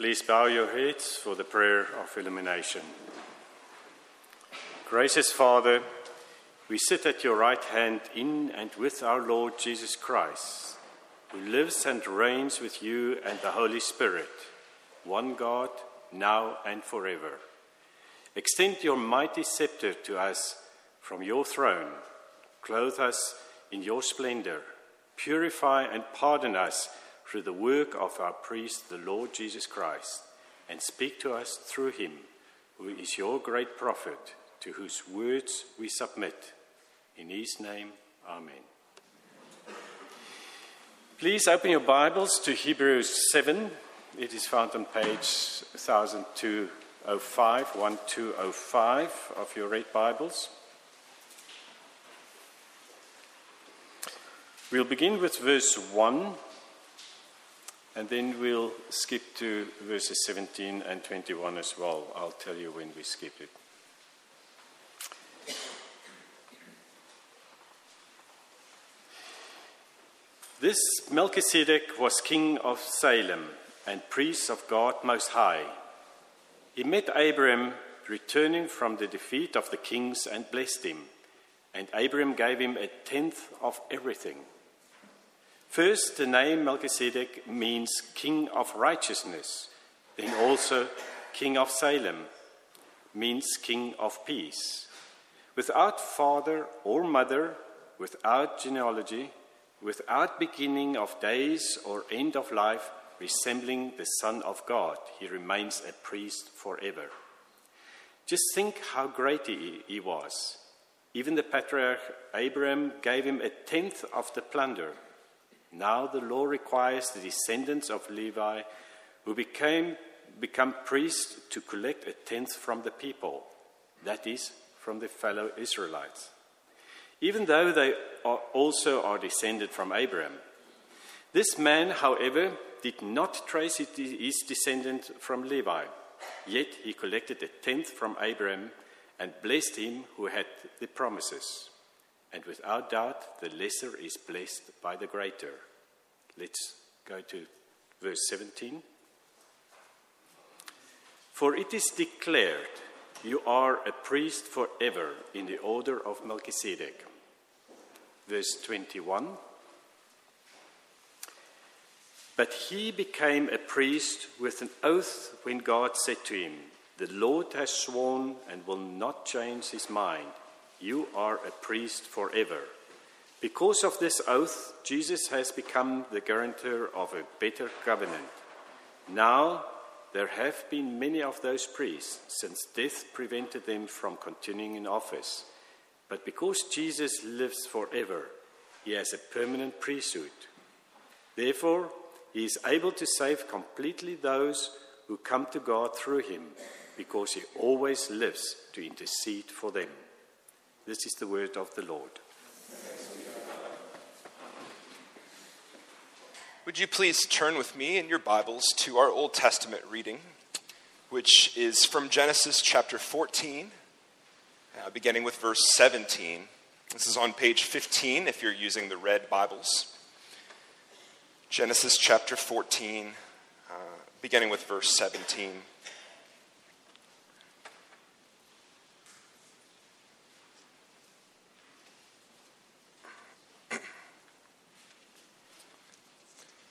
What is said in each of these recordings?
Please bow your heads for the prayer of illumination. Gracious Father, we sit at your right hand in and with our Lord Jesus Christ, who lives and reigns with you and the Holy Spirit, one God, now and forever. Extend your mighty scepter to us from your throne. Clothe us in your splendor. Purify and pardon us through the work of our priest, the Lord Jesus Christ, and speak to us through him, who is your great prophet, to whose words we submit. In his name, Amen. Please open your Bibles to Hebrews 7. It is found on page 1205, 1205 of your red Bibles. We'll begin with verse 1 and then we'll skip to verses 17 and 21 as well. I'll tell you when we skip it. This Melchizedek was king of Salem and priest of God Most High. He met Abraham returning from the defeat of the kings and blessed him, and Abraham gave him a tenth of everything. First, the name Melchizedek means king of righteousness, then also king of Salem means king of peace. Without father or mother, without genealogy, without beginning of days or end of life, resembling the Son of God, he remains a priest forever. Just think how great he, he was. Even the patriarch Abraham gave him a tenth of the plunder now the law requires the descendants of Levi who became, become priests to collect a tenth from the people, that is, from the fellow Israelites, even though they are also are descended from Abraham. This man, however, did not trace his descendant from Levi, yet he collected a tenth from Abraham and blessed him who had the promises. And without doubt, the lesser is blessed by the greater. Let's go to verse 17. For it is declared, You are a priest forever in the order of Melchizedek. Verse 21. But he became a priest with an oath when God said to him, The Lord has sworn and will not change his mind. You are a priest forever. Because of this oath, Jesus has become the guarantor of a better covenant. Now, there have been many of those priests since death prevented them from continuing in office. But because Jesus lives forever, he has a permanent priesthood. Therefore, he is able to save completely those who come to God through him, because he always lives to intercede for them. This is the word of the Lord. Would you please turn with me in your Bibles to our Old Testament reading, which is from Genesis chapter 14, uh, beginning with verse 17. This is on page 15 if you're using the red Bibles. Genesis chapter 14, uh, beginning with verse 17.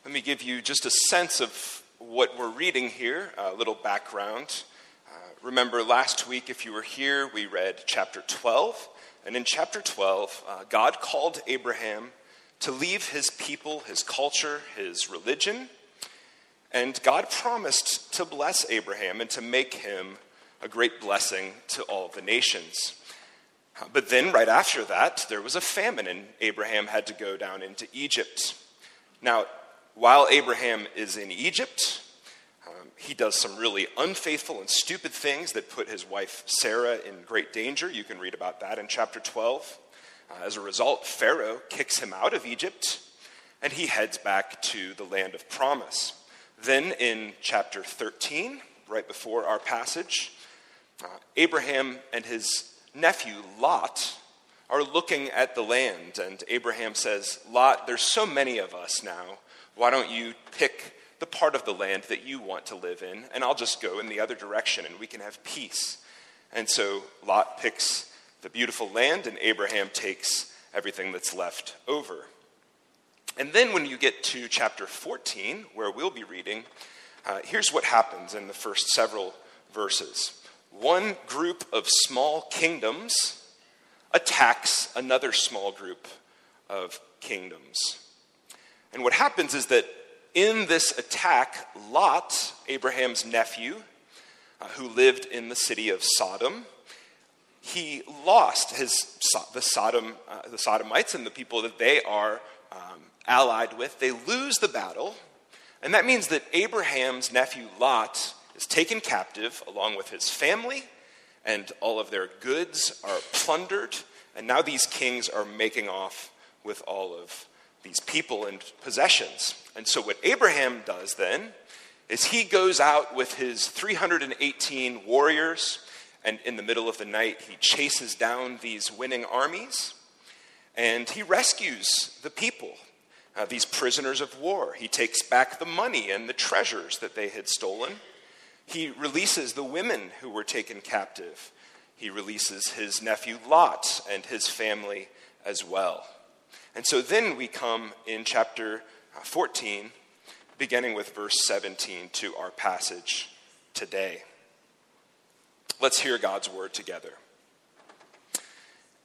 Let me give you just a sense of what we're reading here, a little background. Uh, remember last week, if you were here, we read chapter 12. And in chapter 12, uh, God called Abraham to leave his people, his culture, his religion. And God promised to bless Abraham and to make him a great blessing to all the nations. Uh, but then, right after that, there was a famine, and Abraham had to go down into Egypt. Now, while Abraham is in Egypt, um, he does some really unfaithful and stupid things that put his wife Sarah in great danger. You can read about that in chapter 12. Uh, as a result, Pharaoh kicks him out of Egypt and he heads back to the land of promise. Then in chapter 13, right before our passage, uh, Abraham and his nephew Lot are looking at the land, and Abraham says, Lot, there's so many of us now why don't you pick the part of the land that you want to live in, and I'll just go in the other direction and we can have peace. And so Lot picks the beautiful land, and Abraham takes everything that's left over. And then when you get to chapter 14, where we'll be reading, uh, here's what happens in the first several verses. One group of small kingdoms attacks another small group of kingdoms. And what happens is that in this attack, Lot, Abraham's nephew, uh, who lived in the city of Sodom, he lost his, the, Sodom, uh, the Sodomites and the people that they are um, allied with. They lose the battle, and that means that Abraham's nephew Lot is taken captive along with his family, and all of their goods are plundered, and now these kings are making off with all of these people and possessions. And so, what Abraham does then is he goes out with his 318 warriors, and in the middle of the night, he chases down these winning armies, and he rescues the people, uh, these prisoners of war. He takes back the money and the treasures that they had stolen. He releases the women who were taken captive. He releases his nephew Lot and his family as well. And so then we come in chapter uh, 14, beginning with verse 17, to our passage today. Let's hear God's word together.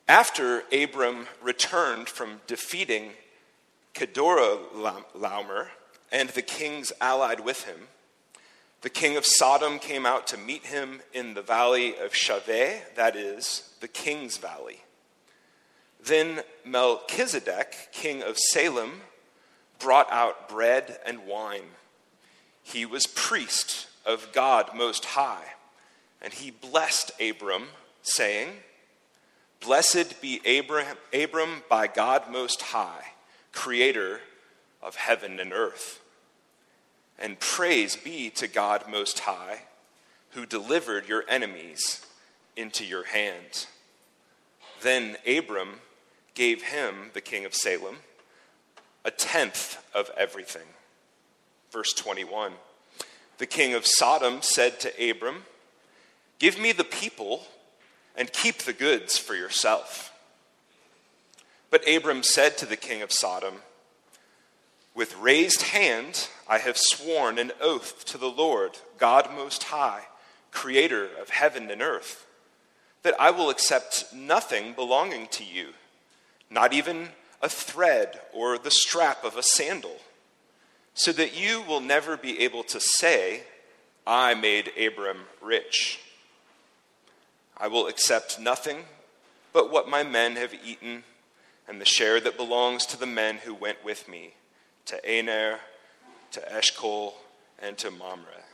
After Abram returned from defeating Chedorlaomer and the kings allied with him, the king of Sodom came out to meet him in the valley of Shaveh, that is, the king's valley. Then Melchizedek, king of Salem, brought out bread and wine. He was priest of God Most High, and he blessed Abram, saying, Blessed be Abram, Abram by God Most High, creator of heaven and earth. And praise be to God Most High, who delivered your enemies into your hand. Then Abram gave him, the king of Salem, a tenth of everything. Verse 21 The king of Sodom said to Abram, Give me the people and keep the goods for yourself. But Abram said to the king of Sodom, With raised hand I have sworn an oath to the Lord, God Most High, creator of heaven and earth, that I will accept nothing belonging to you not even a thread or the strap of a sandal, so that you will never be able to say, I made Abram rich. I will accept nothing but what my men have eaten and the share that belongs to the men who went with me to Aner, to Eshcol, and to Mamre.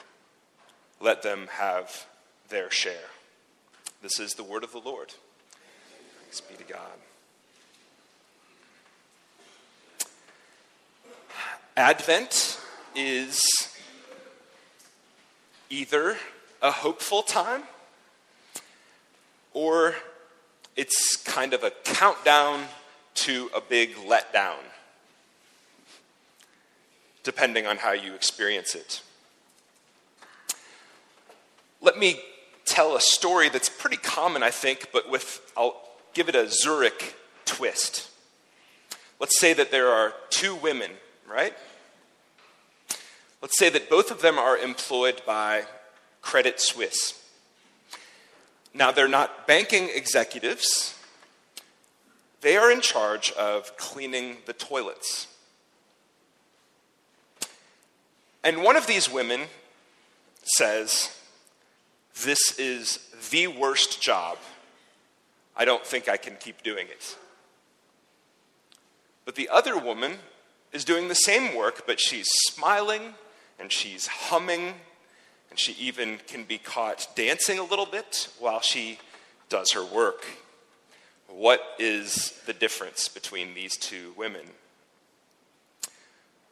Let them have their share. This is the word of the Lord. Thanks be to God. Advent is either a hopeful time or it's kind of a countdown to a big letdown, depending on how you experience it. Let me tell a story that's pretty common, I think, but with, I'll give it a Zurich twist. Let's say that there are two women right? Let's say that both of them are employed by Credit Suisse. Now, they're not banking executives, they are in charge of cleaning the toilets. And one of these women says, This is the worst job. I don't think I can keep doing it. But the other woman is doing the same work, but she's smiling and she's humming, and she even can be caught dancing a little bit while she does her work. What is the difference between these two women?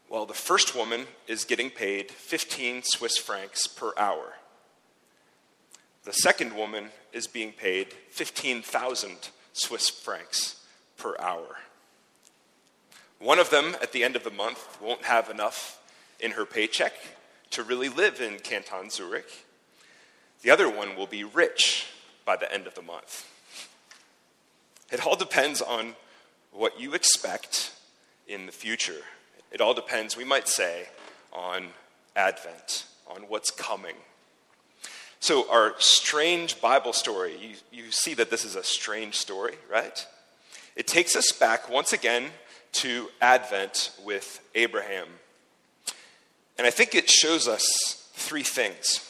Well, the first woman is getting paid 15 Swiss francs per hour. The second woman is being paid 15,000 Swiss francs per hour. One of them, at the end of the month, won't have enough in her paycheck to really live in Canton Zurich. The other one will be rich by the end of the month. It all depends on what you expect in the future. It all depends, we might say, on Advent, on what's coming. So, our strange Bible story, you, you see that this is a strange story, right? It takes us back once again to Advent with Abraham. And I think it shows us three things.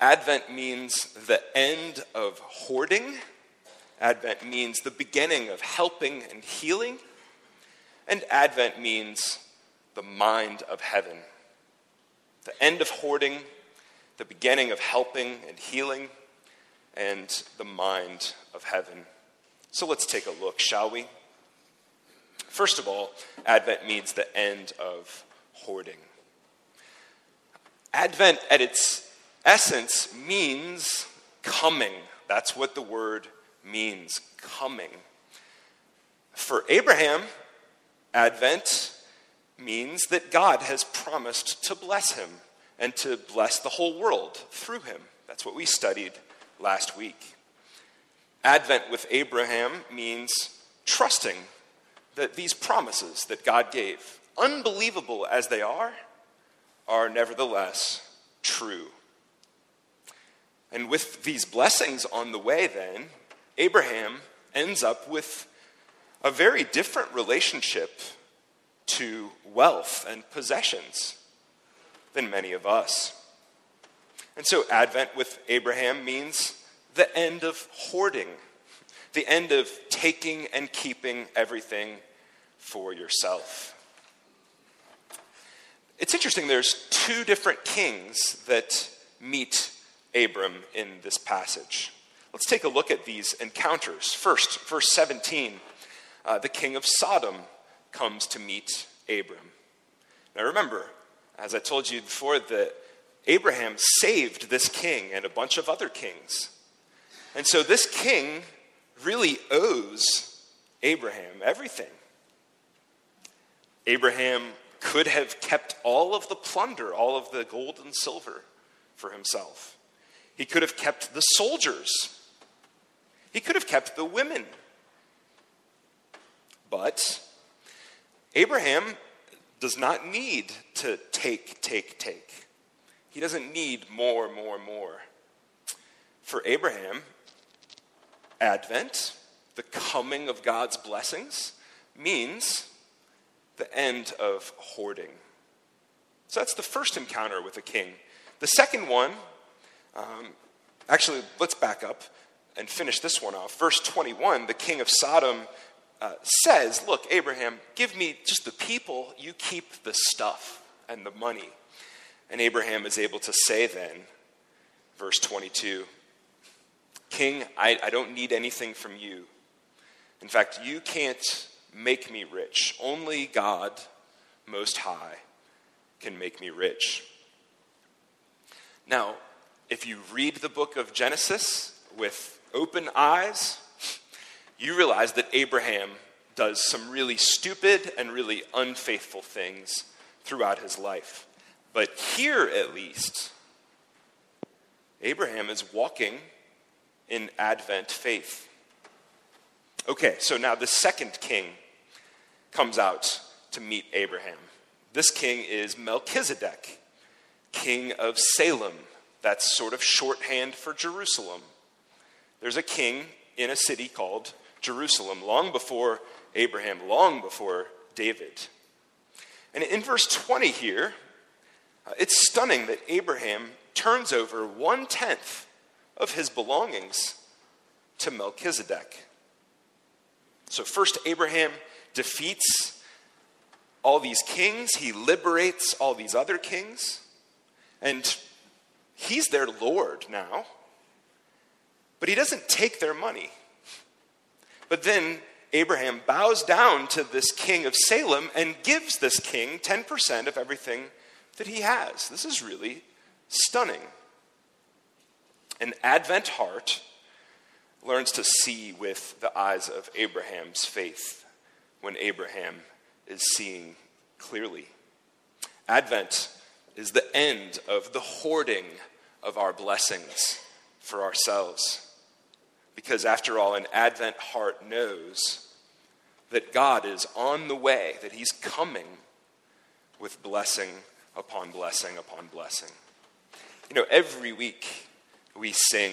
Advent means the end of hoarding. Advent means the beginning of helping and healing. And Advent means the mind of heaven. The end of hoarding, the beginning of helping and healing, and the mind of heaven. So let's take a look, shall we? First of all, Advent means the end of hoarding. Advent, at its essence, means coming. That's what the word means coming. For Abraham, Advent means that God has promised to bless him and to bless the whole world through him. That's what we studied last week. Advent with Abraham means trusting that these promises that God gave, unbelievable as they are, are nevertheless true. And with these blessings on the way, then, Abraham ends up with a very different relationship to wealth and possessions than many of us. And so, Advent with Abraham means the end of hoarding, the end of taking and keeping everything for yourself. It's interesting, there's two different kings that meet Abram in this passage. Let's take a look at these encounters. First, verse 17, uh, the king of Sodom comes to meet Abram. Now remember, as I told you before, that Abraham saved this king and a bunch of other kings. And so this king really owes Abraham everything. Abraham could have kept all of the plunder, all of the gold and silver for himself. He could have kept the soldiers. He could have kept the women. But Abraham does not need to take, take, take. He doesn't need more, more, more. For Abraham, Advent, the coming of God's blessings, means the end of hoarding. So that's the first encounter with a king. The second one, um, actually, let's back up and finish this one off. Verse 21 the king of Sodom uh, says, Look, Abraham, give me just the people, you keep the stuff and the money. And Abraham is able to say then, verse 22, King, I, I don't need anything from you. In fact, you can't make me rich. Only God, Most High, can make me rich. Now, if you read the book of Genesis with open eyes, you realize that Abraham does some really stupid and really unfaithful things throughout his life. But here, at least, Abraham is walking in Advent faith. Okay, so now the second king comes out to meet Abraham. This king is Melchizedek, king of Salem. That's sort of shorthand for Jerusalem. There's a king in a city called Jerusalem long before Abraham, long before David. And in verse 20 here, uh, it's stunning that Abraham turns over one tenth of his belongings to Melchizedek. So, first, Abraham defeats all these kings, he liberates all these other kings, and he's their Lord now. But he doesn't take their money. But then Abraham bows down to this king of Salem and gives this king 10% of everything that he has. This is really stunning. An Advent heart learns to see with the eyes of Abraham's faith when Abraham is seeing clearly. Advent is the end of the hoarding of our blessings for ourselves. Because after all, an Advent heart knows that God is on the way, that He's coming with blessing upon blessing upon blessing. You know, every week we sing,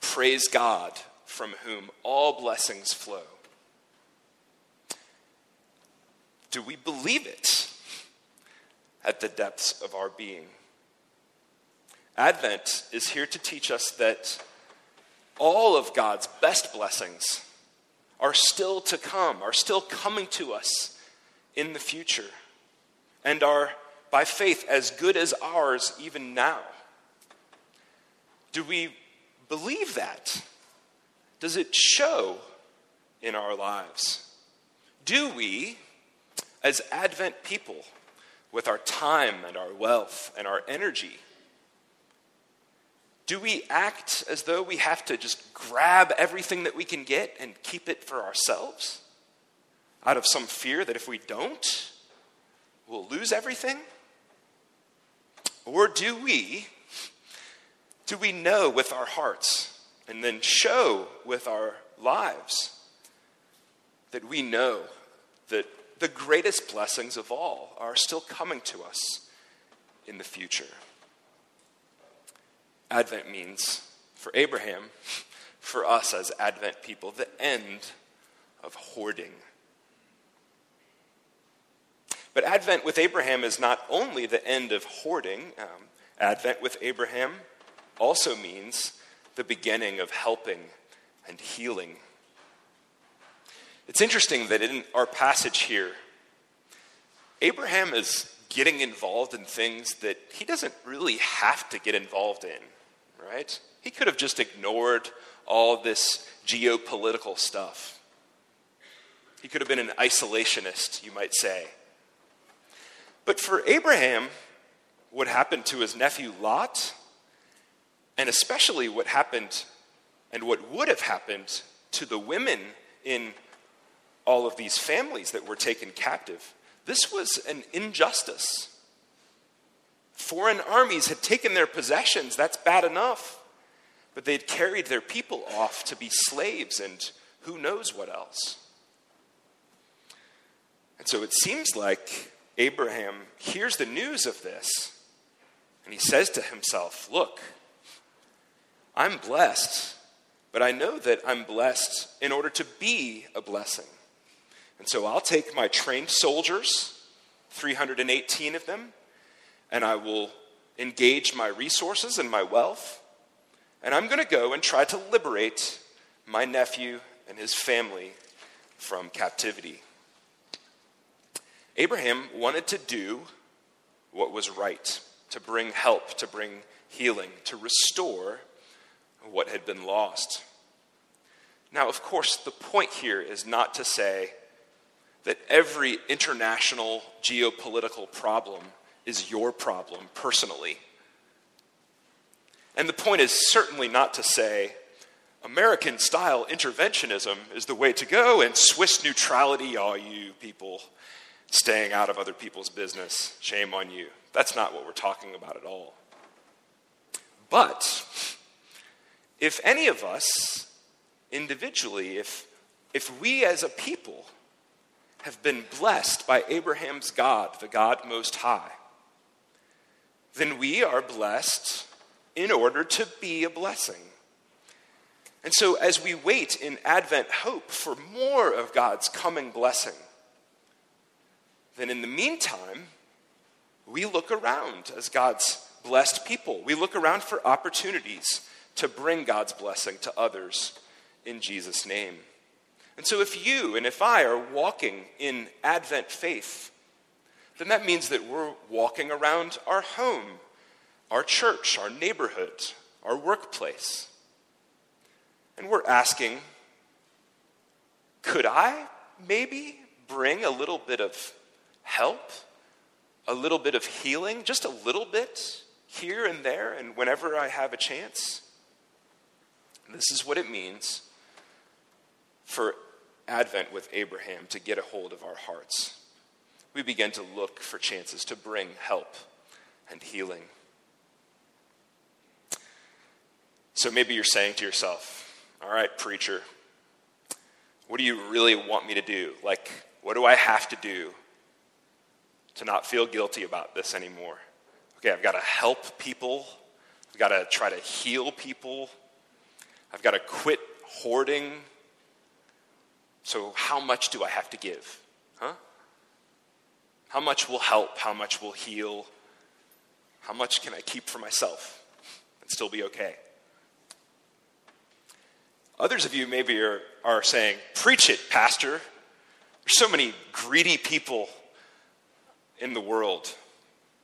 Praise God, from whom all blessings flow. Do we believe it at the depths of our being? Advent is here to teach us that all of God's best blessings are still to come, are still coming to us in the future, and are by faith as good as ours even now. Do we believe that? Does it show in our lives? Do we, as Advent people, with our time and our wealth and our energy, do we act as though we have to just grab everything that we can get and keep it for ourselves? Out of some fear that if we don't, we'll lose everything? Or do we do we know with our hearts and then show with our lives that we know that the greatest blessings of all are still coming to us in the future? Advent means for Abraham, for us as Advent people, the end of hoarding. But Advent with Abraham is not only the end of hoarding, um, Advent with Abraham also means the beginning of helping and healing. It's interesting that in our passage here, Abraham is getting involved in things that he doesn't really have to get involved in right? He could have just ignored all this geopolitical stuff. He could have been an isolationist, you might say. But for Abraham, what happened to his nephew Lot, and especially what happened and what would have happened to the women in all of these families that were taken captive, this was an injustice. Foreign armies had taken their possessions, that's bad enough. But they'd carried their people off to be slaves and who knows what else. And so it seems like Abraham hears the news of this and he says to himself, Look, I'm blessed, but I know that I'm blessed in order to be a blessing. And so I'll take my trained soldiers, 318 of them, and I will engage my resources and my wealth, and I'm going to go and try to liberate my nephew and his family from captivity. Abraham wanted to do what was right, to bring help, to bring healing, to restore what had been lost. Now, of course, the point here is not to say that every international geopolitical problem is your problem personally. And the point is certainly not to say American style interventionism is the way to go and Swiss neutrality, all you people staying out of other people's business, shame on you. That's not what we're talking about at all. But if any of us individually, if, if we as a people have been blessed by Abraham's God, the God Most High, then we are blessed in order to be a blessing. And so, as we wait in Advent hope for more of God's coming blessing, then in the meantime, we look around as God's blessed people. We look around for opportunities to bring God's blessing to others in Jesus' name. And so, if you and if I are walking in Advent faith, then that means that we're walking around our home, our church, our neighborhood, our workplace. And we're asking, could I maybe bring a little bit of help, a little bit of healing, just a little bit here and there, and whenever I have a chance? This is what it means for Advent with Abraham to get a hold of our hearts. we begin to look for chances to bring help and healing. So maybe you're saying to yourself, All right, preacher, what do you really want me to do? Like, what do I have to do to not feel guilty about this anymore? Okay, I've got to help people, I've got to try to heal people, I've got to quit hoarding. So, how much do I have to give? Huh? How much will help? How much will heal? How much can I keep for myself and still be okay? Others of you maybe are, are saying, Preach it, Pastor. There's so many greedy people in the world.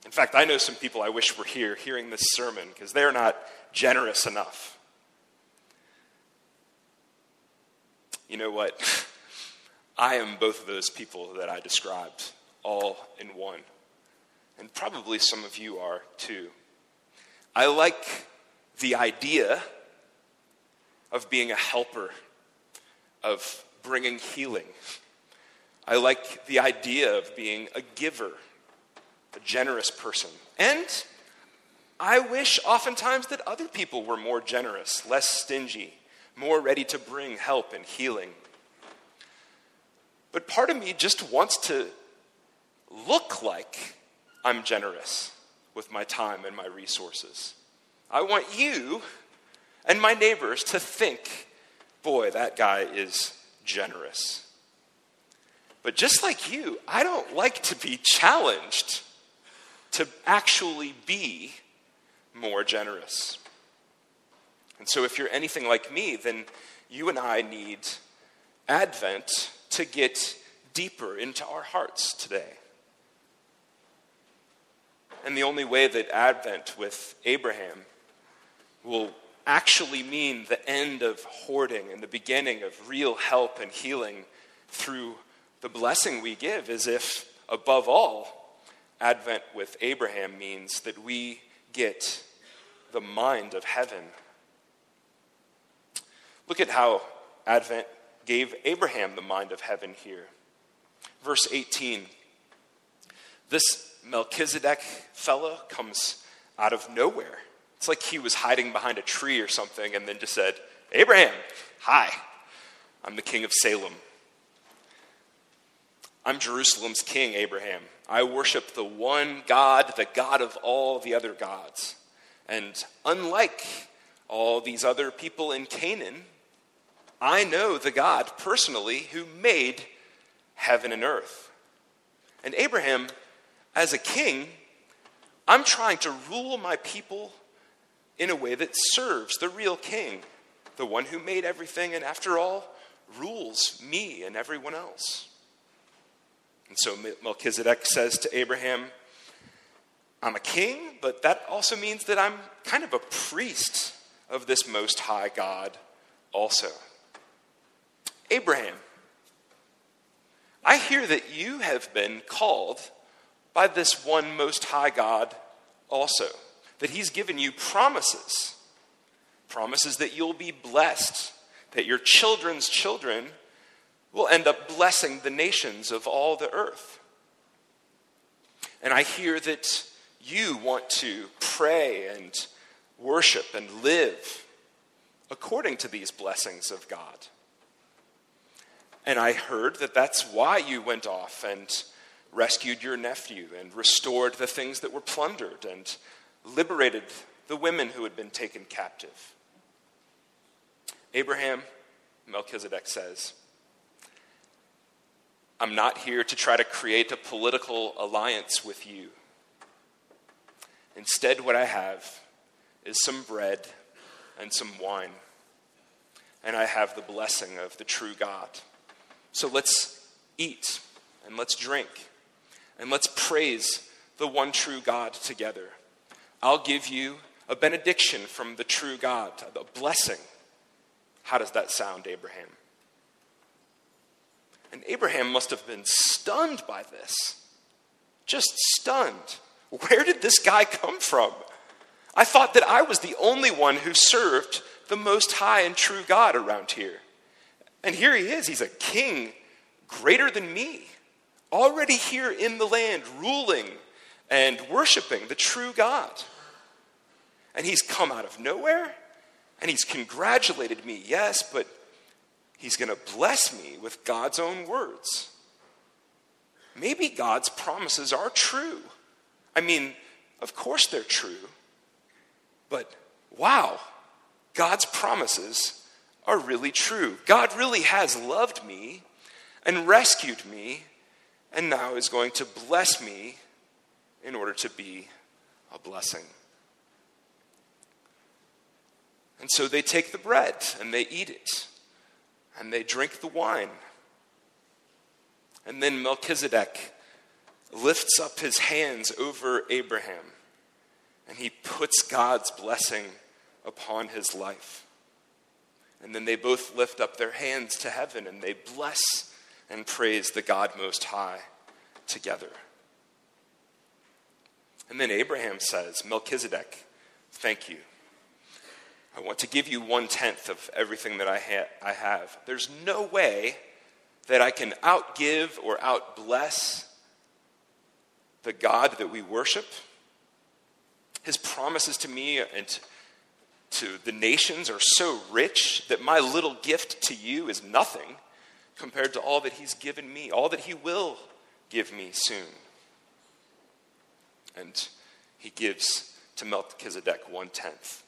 In fact, I know some people I wish were here hearing this sermon because they're not generous enough. You know what? I am both of those people that I described all in one. And probably some of you are too. I like the idea of being a helper, of bringing healing. I like the idea of being a giver, a generous person. And I wish oftentimes that other people were more generous, less stingy, more ready to bring help and healing. But part of me just wants to look like I'm generous with my time and my resources. I want you and my neighbors to think, boy, that guy is generous. But just like you, I don't like to be challenged to actually be more generous. And so, if you're anything like me, then you and I need Advent to get deeper into our hearts today. And the only way that Advent with Abraham will actually mean the end of hoarding and the beginning of real help and healing through the blessing we give is if, above all, Advent with Abraham means that we get the mind of heaven Look at how Advent gave Abraham the mind of heaven here. Verse 18 This Melchizedek fellow comes out of nowhere. It's like he was hiding behind a tree or something and then just said, Abraham, hi, I'm the king of Salem. I'm Jerusalem's king, Abraham. I worship the one God, the God of all the other gods. And unlike all these other people in Canaan, I know the God personally who made heaven and earth. And Abraham, as a king, I'm trying to rule my people in a way that serves the real king, the one who made everything and, after all, rules me and everyone else. And so Melchizedek says to Abraham, I'm a king, but that also means that I'm kind of a priest of this most high God, also. Abraham, I hear that you have been called by this one most high God also, that he's given you promises. Promises that you'll be blessed, that your children's children will end up blessing the nations of all the earth. And I hear that you want to pray and worship and live according to these blessings of God. And I heard that that's why you went off and rescued your nephew and restored the things that were plundered and liberated the women who had been taken captive. Abraham, Melchizedek says, I'm not here to try to create a political alliance with you. Instead, what I have is some bread and some wine, and I have the blessing of the true God. So let's eat and let's drink and let's praise the one true God together. I'll give you a benediction from the true God, a blessing. How does that sound, Abraham? And Abraham must have been stunned by this. Just stunned. Where did this guy come from? I thought that I was the only one who served the most high and true God around here. And here he is. He's a king greater than me. already here in the land, ruling and worshiping the true God. And he's come out of nowhere and he's congratulated me, yes, but he's going to bless me with God's own words. Maybe God's promises are true. I mean, of course they're true, but wow, God's promises are really true. God really has loved me and rescued me and now is going to bless me in order to be a blessing. And so they take the bread and they eat it and they drink the wine. And then Melchizedek lifts up his hands over Abraham and he puts God's blessing upon his life. And then they both lift up their hands to heaven and they bless and praise the God Most High together. And then Abraham says, Melchizedek, thank you. I want to give you one tenth of everything that I, ha- I have. There's no way that I can outgive or outbless the God that we worship. His promises to me and to the nations are so rich that my little gift to you is nothing compared to all that He's given me, all that He will give me soon. And He gives to Melchizedek one tenth.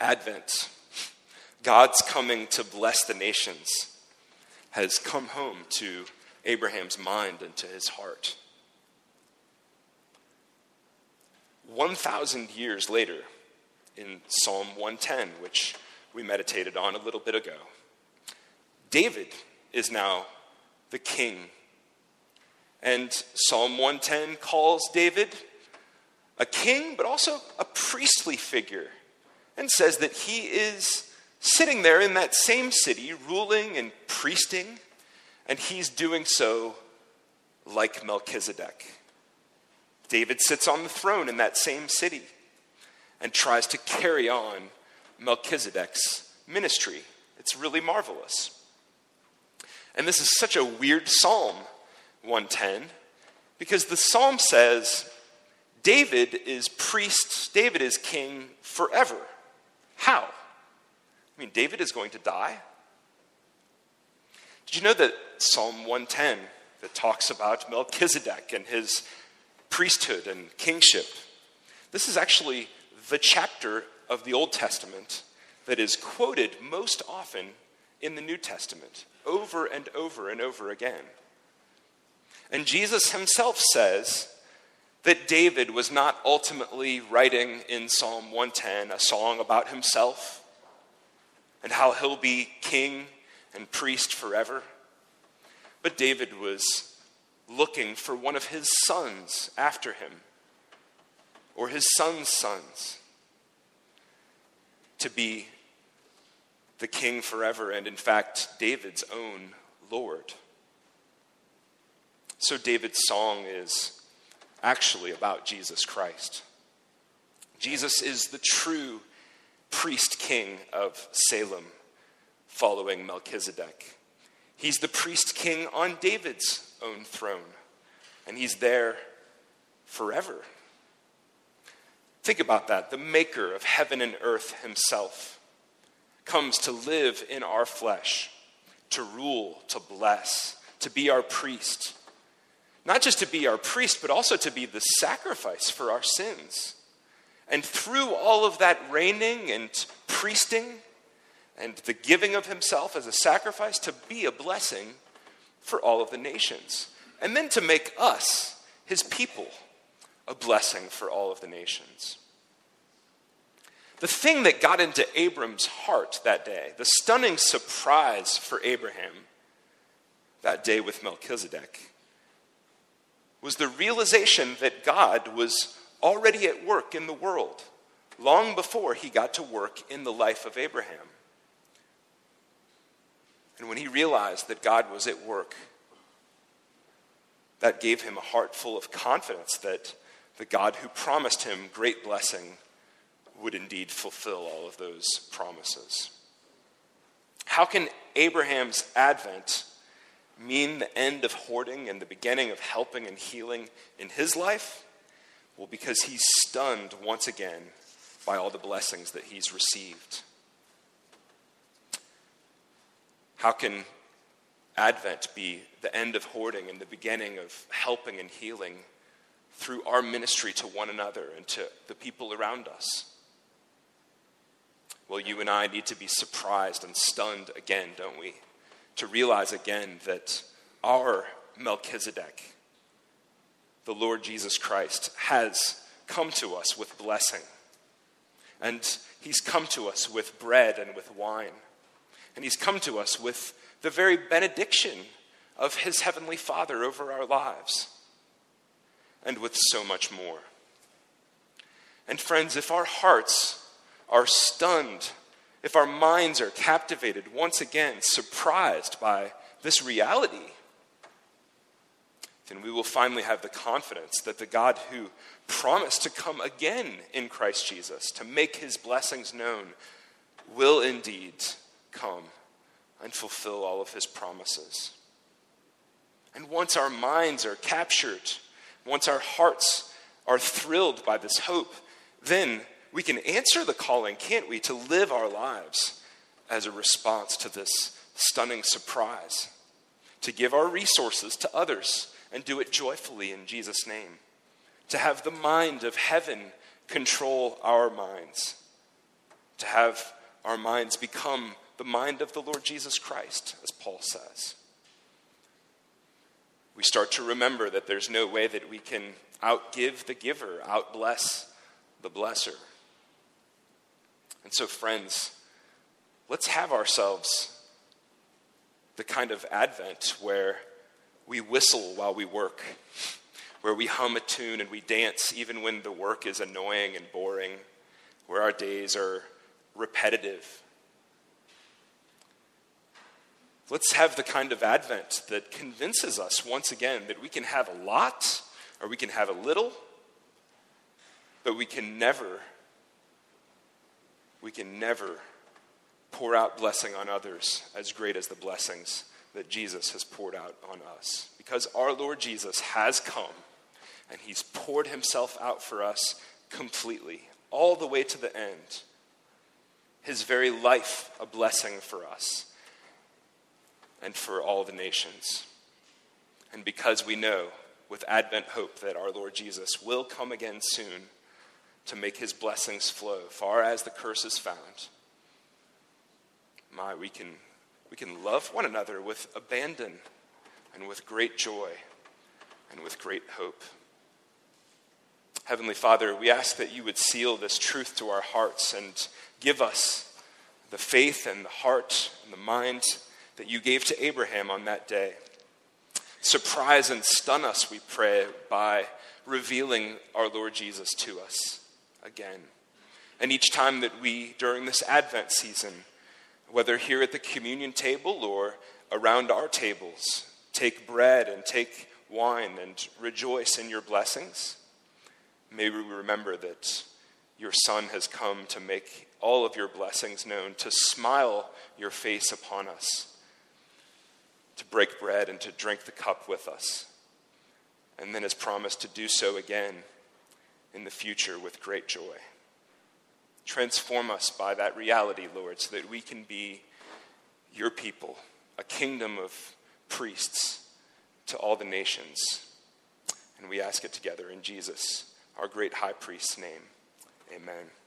Advent, God's coming to bless the nations, has come home to Abraham's mind and to his heart. 1,000 years later, in Psalm 110, which we meditated on a little bit ago, David is now the king. And Psalm 110 calls David a king, but also a priestly figure, and says that he is sitting there in that same city, ruling and priesting, and he's doing so like Melchizedek. David sits on the throne in that same city and tries to carry on Melchizedek's ministry. It's really marvelous. And this is such a weird psalm, 110, because the psalm says David is priest, David is king forever. How? I mean, David is going to die. Did you know that Psalm 110 that talks about Melchizedek and his priesthood and kingship? This is actually the chapter of the Old Testament that is quoted most often in the New Testament over and over and over again. And Jesus himself says that David was not ultimately writing in Psalm 110 a song about himself and how he'll be king and priest forever. But David was looking for one of his sons after him, or his son's sons, to be the king forever, and in fact, David's own Lord. So, David's song is actually about Jesus Christ. Jesus is the true priest king of Salem, following Melchizedek. He's the priest king on David's own throne, and he's there forever. Think about that the maker of heaven and earth himself comes to live in our flesh, to rule, to bless, to be our priest. Not just to be our priest, but also to be the sacrifice for our sins. And through all of that reigning and priesting and the giving of himself as a sacrifice, to be a blessing for all of the nations. And then to make us, his people, a blessing for all of the nations. The thing that got into Abram's heart that day, the stunning surprise for Abraham that day with Melchizedek, was the realization that God was already at work in the world long before he got to work in the life of Abraham. And when he realized that God was at work, that gave him a heart full of confidence that the God who promised him great blessing would indeed fulfill all of those promises. How can Abraham's advent mean the end of hoarding and the beginning of helping and healing in his life? Well, because he's stunned once again by all the blessings that he's received. How can Advent be the end of hoarding and the beginning of helping and healing through our ministry to one another and to the people around us? Well, you and I need to be surprised and stunned again, don't we? To realize again that our Melchizedek, the Lord Jesus Christ, has come to us with blessing. And he's come to us with bread and with wine. And he's come to us with the very benediction of his heavenly Father over our lives. And with so much more. And friends, if our hearts are stunned, if our minds are captivated, once again, surprised by this reality, then we will finally have the confidence that the God who promised to come again in Christ Jesus to make his blessings known will indeed come and fulfill all of his promises. And once our minds are captured, once our hearts are thrilled by this hope, then we can answer the calling, can't we, to live our lives as a response to this stunning surprise, to give our resources to others and do it joyfully in Jesus' name, to have the mind of heaven control our minds, to have our minds become the mind of the Lord Jesus Christ, as Paul says. We start to remember that there's no way that we can outgive the giver, outbless the blesser. And so, friends, let's have ourselves the kind of Advent where we whistle while we work, where we hum a tune and we dance even when the work is annoying and boring, where our days are repetitive. Let's have the kind of Advent that convinces us once again that we can have a lot or we can have a little, but we can never we can never pour out blessing on others as great as the blessings that Jesus has poured out on us. Because our Lord Jesus has come and he's poured himself out for us completely, all the way to the end. His very life a blessing for us and for all the nations. And because we know with Advent hope that our Lord Jesus will come again soon to make his blessings flow far as the curse is found. My, we can, we can love one another with abandon and with great joy and with great hope. Heavenly Father, we ask that you would seal this truth to our hearts and give us the faith and the heart and the mind that you gave to Abraham on that day. Surprise and stun us, we pray, by revealing our Lord Jesus to us again. And each time that we, during this Advent season, whether here at the communion table or around our tables, take bread and take wine and rejoice in your blessings, may we remember that your Son has come to make all of your blessings known, to smile your face upon us, to break bread and to drink the cup with us, and then has promised to do so again in the future with great joy. Transform us by that reality, Lord, so that we can be your people, a kingdom of priests to all the nations. And we ask it together in Jesus, our great high priest's name. Amen.